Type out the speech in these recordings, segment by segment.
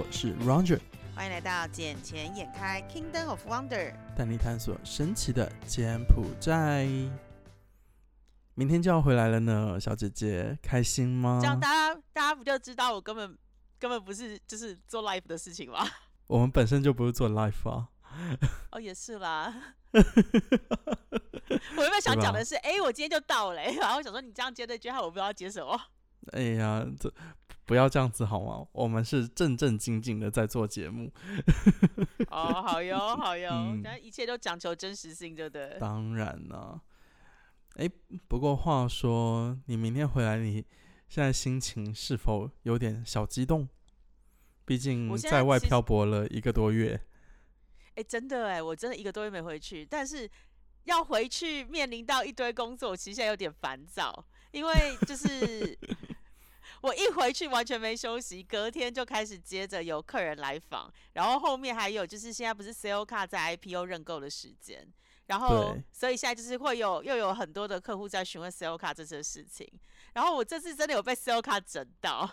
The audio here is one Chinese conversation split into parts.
我是 Roger，欢迎来到《眼前眼开 Kingdom of Wonder》，带你探索神奇的柬埔寨。明天就要回来了呢，小姐姐开心吗？这样大家大家不就知道我根本根本不是就是做 life 的事情吗？我们本身就不是做 life 啊。哦，也是啦。我原本想讲的是，哎，我今天就到了，然后想说你这样接的句，害我不知道接什么。哎呀，这不要这样子好吗？我们是正正经经的在做节目。哦，好哟，好哟，但一切都讲求真实性，对不对？当然了。哎，不过话说，你明天回来，你现在心情是否有点小激动？毕竟在外漂泊了一个多月。哎，真的哎，我真的一个多月没回去，但是要回去面临到一堆工作，其实现在有点烦躁，因为就是我一回去完全没休息，隔天就开始接着有客人来访，然后后面还有就是现在不是 sale 卡在 IPO 认购的时间。然后，所以现在就是会有又有很多的客户在询问 sale 卡这些事情。然后我这次真的有被 sale 卡整到。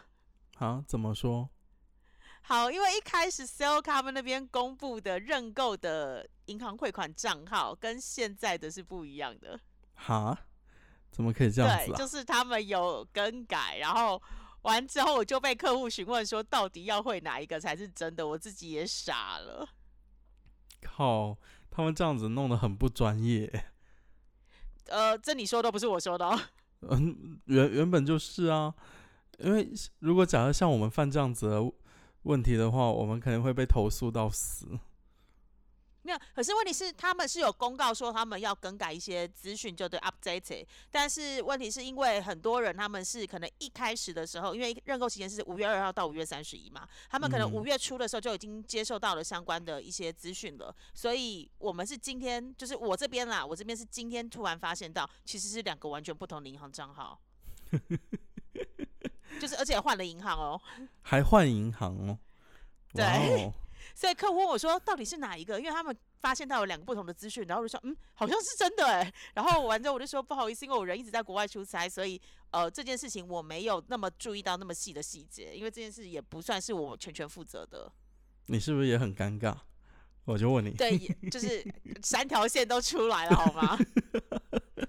好，怎么说？好，因为一开始 sale 卡们那边公布的认购的银行汇款账号跟现在的是不一样的。哈？怎么可以这样子啊？对，就是他们有更改，然后完之后我就被客户询问说，到底要会哪一个才是真的？我自己也傻了。靠！他们这样子弄得很不专业。呃，这你说的不是我说的。嗯，原原本就是啊，因为如果假设像我们犯这样子的问题的话，我们可能会被投诉到死。没有，可是问题是他们是有公告说他们要更改一些资讯，就对，updated。但是问题是因为很多人他们是可能一开始的时候，因为认购期间是五月二号到五月三十一嘛，他们可能五月初的时候就已经接受到了相关的一些资讯了。所以我们是今天，就是我这边啦，我这边是今天突然发现到，其实是两个完全不同的银行账号，就是而且换了银行哦，还换银行哦，对。所以客户问我说：“到底是哪一个？”因为他们发现到有两个不同的资讯，然后就说：“嗯，好像是真的哎。”然后完之后我就说：“不好意思，因为我人一直在国外出差，所以呃这件事情我没有那么注意到那么细的细节，因为这件事也不算是我全权负责的。”你是不是也很尴尬？我就问你，对，就是三条线都出来了，好吗？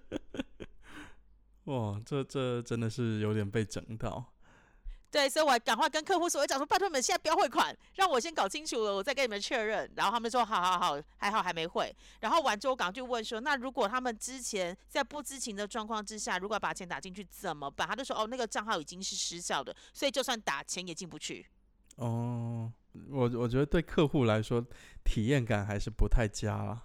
哇，这这真的是有点被整到。对，所以我赶快跟客户说，我讲说，拜托你们现在不要汇款，让我先搞清楚了，我再跟你们确认。然后他们说，好好好，还好还没汇。然后完之后，我赶快就问说，那如果他们之前在不知情的状况之下，如果把钱打进去怎么办？他就说，哦，那个账号已经是失效的，所以就算打钱也进不去。哦，我我觉得对客户来说，体验感还是不太佳了。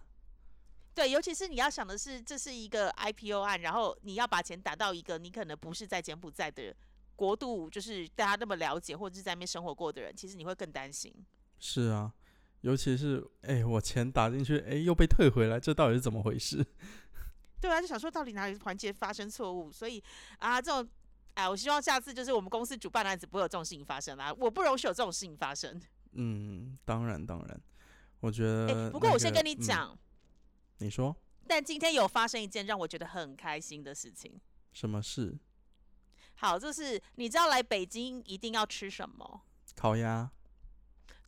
对，尤其是你要想的是，这是一个 IPO 案，然后你要把钱打到一个你可能不是在柬埔寨的。国度就是大家那么了解，或者是在那边生活过的人，其实你会更担心。是啊，尤其是哎，我钱打进去，哎，又被退回来，这到底是怎么回事？对啊，就想说到底哪里环节发生错误？所以啊，这种哎，我希望下次就是我们公司主办的案子不会有这种事情发生啦，我不容许有这种事情发生。嗯，当然当然，我觉得。不过我先跟你讲，你说。但今天有发生一件让我觉得很开心的事情。什么事？好，就是你知道来北京一定要吃什么？烤鸭。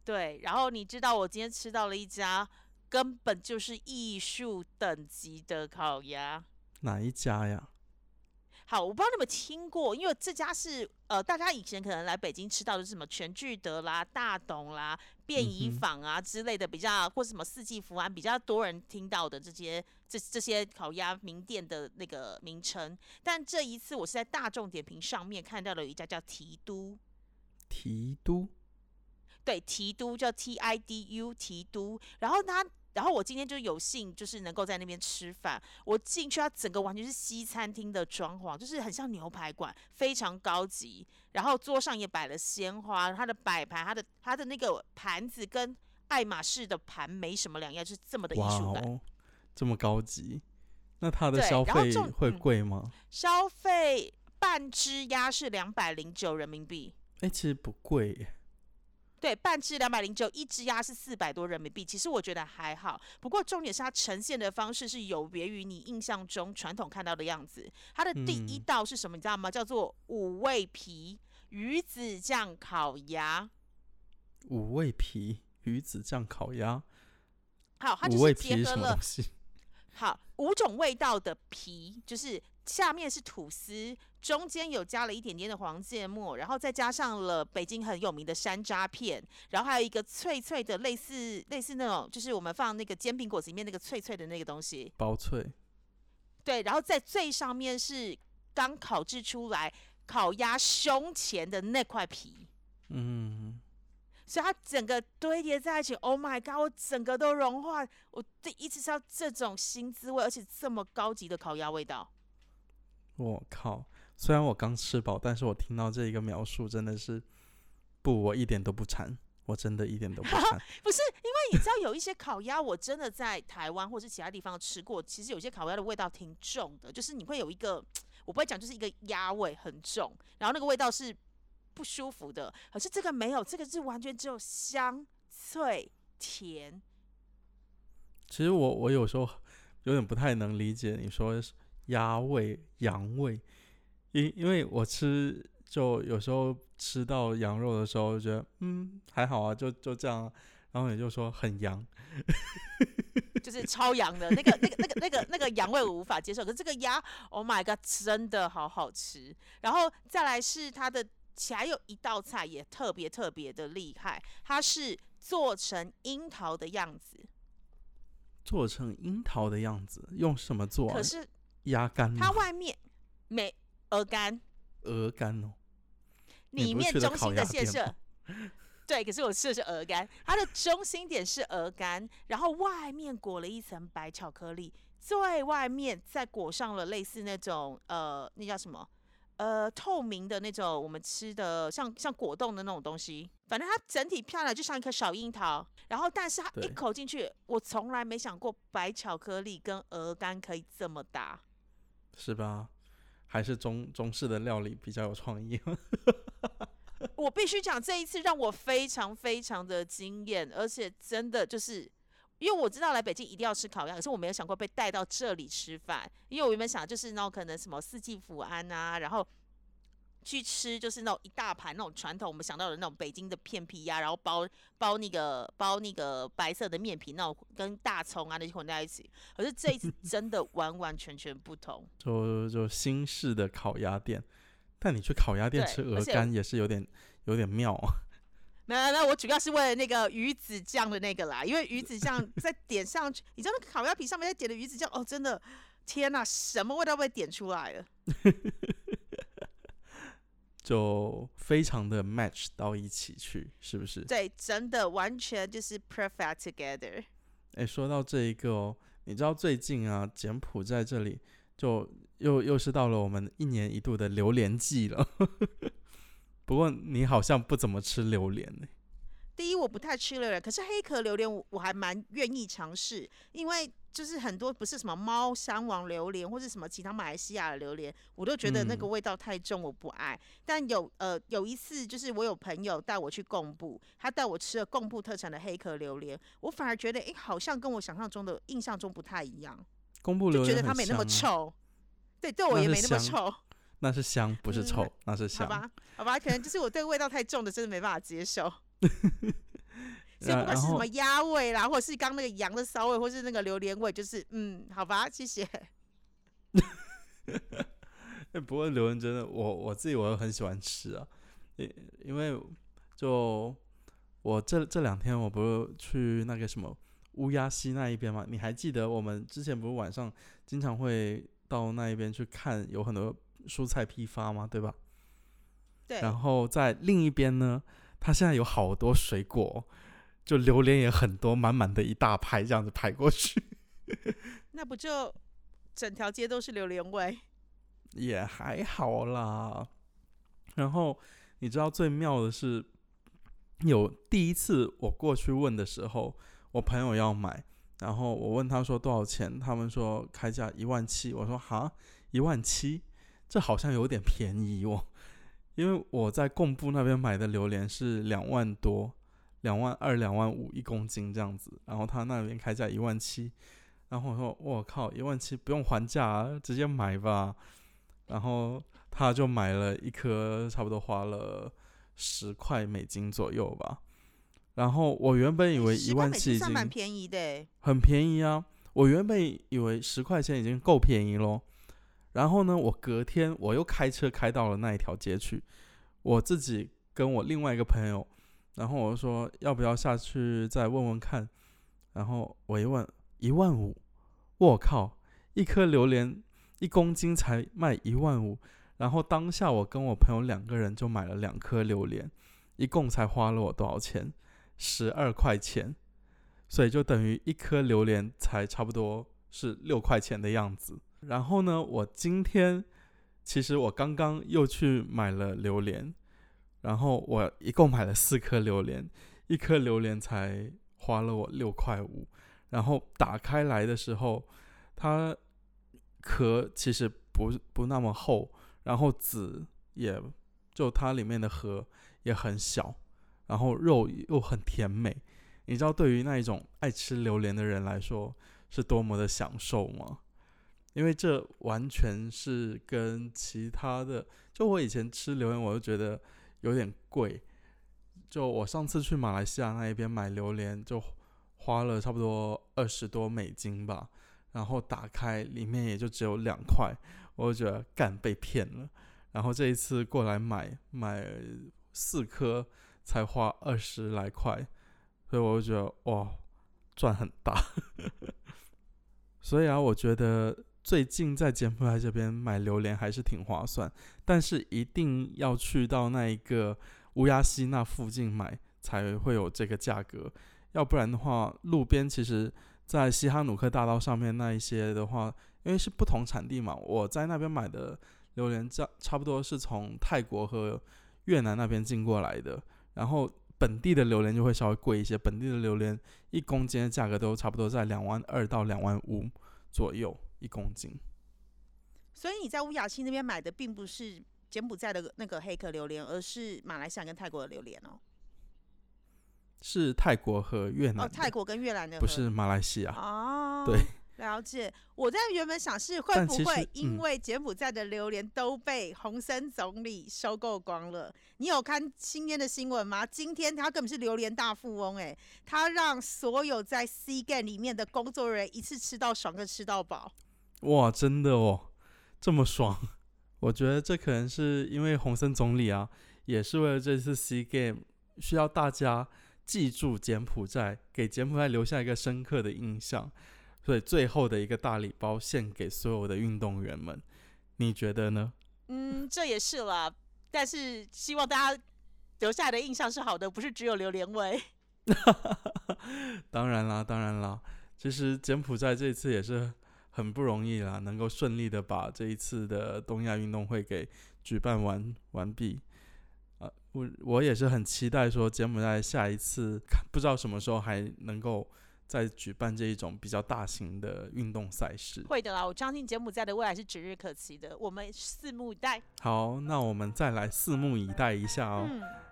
对，然后你知道我今天吃到了一家根本就是艺术等级的烤鸭。哪一家呀？好，我不知道你们听过，因为这家是呃，大家以前可能来北京吃到的是什么全聚德啦、大董啦、便宜坊啊之类的比较，或什么四季福安比较多人听到的这些这这些烤鸭名店的那个名称。但这一次我是在大众点评上面看到了一家叫提督，提督，对，提督叫 T I D U 提督，然后他。然后我今天就有幸，就是能够在那边吃饭。我进去，它整个完全是西餐厅的装潢，就是很像牛排馆，非常高级。然后桌上也摆了鲜花，它的摆盘，它的它的那个盘子跟爱马仕的盘没什么两样，就是这么的艺术感，这么高级。那它的消费会贵吗？消费半只鸭是两百零九人民币。哎，其实不贵。对，半只两百零九，一只鸭是四百多人民币。其实我觉得还好，不过重点是它呈现的方式是有别于你印象中传统看到的样子。它的第一道是什么？你知道吗？叫做五味皮鱼子酱烤鸭。五味皮鱼子酱烤鸭。好，它就是结合了。好，五种味道的皮，就是下面是吐司，中间有加了一点点的黄芥末，然后再加上了北京很有名的山楂片，然后还有一个脆脆的，类似类似那种，就是我们放那个煎饼果子里面那个脆脆的那个东西，薄脆。对，然后在最上面是刚烤制出来烤鸭胸前的那块皮。嗯。所以它整个堆叠在一起，Oh my god！我整个都融化。我第一次吃到这种新滋味，而且这么高级的烤鸭味道。我靠！虽然我刚吃饱，但是我听到这一个描述，真的是不，我一点都不馋，我真的一点都不馋。不是，因为你知道有一些烤鸭，我真的在台湾或是其他地方吃过，其实有些烤鸭的味道挺重的，就是你会有一个，我不会讲，就是一个鸭味很重，然后那个味道是。不舒服的，可是这个没有，这个是完全只有香、脆、甜。其实我我有时候有点不太能理解你说鸭味、羊味，因因为我吃就有时候吃到羊肉的时候，觉得嗯还好啊，就就这样，然后也就说很羊，就是超羊的那个那个那个那个那个羊味我无法接受，可是这个鸭，Oh my god，真的好好吃。然后再来是它的。还有一道菜也特别特别的厉害，它是做成樱桃的样子。做成樱桃的样子，用什么做？可是鸭肝。它外面没鹅肝。鹅肝哦。里面中心的馅是。对，可是我吃的是鹅肝，它的中心点是鹅肝，然后外面裹了一层白巧克力，最外面再裹上了类似那种呃，那叫什么？呃，透明的那种，我们吃的像像果冻的那种东西，反正它整体漂亮，就像一颗小樱桃。然后，但是它一口进去，我从来没想过白巧克力跟鹅肝可以这么搭，是吧？还是中中式的料理比较有创意。我必须讲，这一次让我非常非常的惊艳，而且真的就是。因为我知道来北京一定要吃烤鸭，可是我没有想过被带到这里吃饭。因为我原本想就是那种可能什么四季福安啊，然后去吃就是那种一大盘那种传统我们想到的那种北京的片皮鸭，然后包包那个包那个白色的面皮，那种跟大葱啊那些混在一起。可是这一次真的完完全全不同，就就新式的烤鸭店。但你去烤鸭店吃鹅肝也是有点有点妙啊。没有，那我主要是为了那个鱼子酱的那个啦，因为鱼子酱在点上去，你知道那个烤鸭皮上面在点的鱼子酱，哦，真的，天哪，什么味道被点出来了？就非常的 match 到一起去，是不是？对，真的完全就是 perfect together。哎，说到这一个哦，你知道最近啊，柬埔寨这里就又又是到了我们一年一度的榴莲季了。不过你好像不怎么吃榴莲呢。第一，我不太吃榴莲，可是黑壳榴莲我我还蛮愿意尝试，因为就是很多不是什么猫山王榴莲或者什么其他马来西亚的榴莲，我都觉得那个味道太重，我不爱。但有呃有一次，就是我有朋友带我去贡布，他带我吃了贡布特产的黑壳榴莲，我反而觉得哎，好像跟我想象中的印象中不太一样。贡布榴莲觉得它没那么臭，对，对我也没那么臭。那是香，不是臭，那是香。好吧，好吧，可能就是我对味道太重的，真的没办法接受。所以不管是什么鸭味啦，或者是刚那个羊的骚味，或是那个榴莲味，就是嗯，好吧，谢谢。不过榴莲真的，我我自己我很喜欢吃啊，因因为就我这这两天我不是去那个什么乌鸦溪那一边嘛？你还记得我们之前不是晚上经常会到那一边去看，有很多。蔬菜批发嘛，对吧？对。然后在另一边呢，它现在有好多水果，就榴莲也很多，满满的一大排这样子排过去。那不就整条街都是榴莲味？也还好啦。然后你知道最妙的是，有第一次我过去问的时候，我朋友要买，然后我问他说多少钱，他们说开价一万七，我说哈一万七。这好像有点便宜哦，因为我在贡布那边买的榴莲是两万多，两万二、两万五一公斤这样子，然后他那边开价一万七，然后我说我靠，一万七不用还价，直接买吧，然后他就买了一颗，差不多花了十块美金左右吧，然后我原本以为一万七已经蛮便宜的，很便宜啊。我原本以为十块钱已经够便宜喽。然后呢，我隔天我又开车开到了那一条街去，我自己跟我另外一个朋友，然后我就说要不要下去再问问看。然后我一问，一万五，我靠，一颗榴莲一公斤才卖一万五。然后当下我跟我朋友两个人就买了两颗榴莲，一共才花了我多少钱？十二块钱，所以就等于一颗榴莲才差不多是六块钱的样子。然后呢，我今天其实我刚刚又去买了榴莲，然后我一共买了四颗榴莲，一颗榴莲才花了我六块五。然后打开来的时候，它壳其实不不那么厚。然后籽也就它里面的核也很小，然后肉又很甜美，你知道对于那一种爱吃榴莲的人来说是多么的享受吗？因为这完全是跟其他的，就我以前吃榴莲我就觉得有点贵，就我上次去马来西亚那一边买榴莲就花了差不多二十多美金吧，然后打开里面也就只有两块。我就觉得干被骗了，然后这一次过来买买四颗才花二十来块，所以我就觉得哇赚很大。所以啊，我觉得最近在柬埔寨这边买榴莲还是挺划算，但是一定要去到那一个乌鸦溪那附近买才会有这个价格，要不然的话，路边其实在西哈努克大道上面那一些的话。因为是不同产地嘛，我在那边买的榴莲价差不多是从泰国和越南那边进过来的，然后本地的榴莲就会稍微贵一些，本地的榴莲一公斤的价格都差不多在两万二到两万五左右一公斤。所以你在乌雅溪那边买的并不是柬埔寨的那个黑壳榴莲，而是马来西亚跟泰国的榴莲哦。是泰国和越南哦，泰国跟越南的，不是马来西亚哦。对。了解，我在原本想是会不会因为柬埔寨的榴莲都被洪森总理收购光了？你有看今天的新闻吗？今天他根本是榴莲大富翁，哎，他让所有在 C g a n 里面的工作人员一次吃到爽，跟吃到饱。哇，真的哦，这么爽！我觉得这可能是因为洪森总理啊，也是为了这次 C Game 需要大家记住柬埔寨，给柬埔寨留下一个深刻的印象。所以最后的一个大礼包献给所有的运动员们，你觉得呢？嗯，这也是啦，但是希望大家留下来的印象是好的，不是只有榴莲味。当然啦，当然啦，其实柬埔寨这次也是很不容易啦，能够顺利的把这一次的东亚运动会给举办完完毕。啊，我我也是很期待说柬埔寨下一次，不知道什么时候还能够。再举办这一种比较大型的运动赛事，会的啦！我相信柬埔寨的未来是指日可期的，我们拭目以待。好，那我们再来拭目以待一下哦。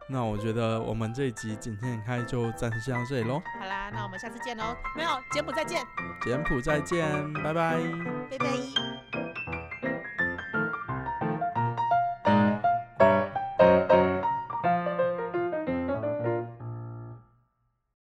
那我觉得我们这一集景天开就暂时先到这里喽。好啦，那我们下次见喽！没有柬埔再见，柬埔再见，拜拜，拜拜。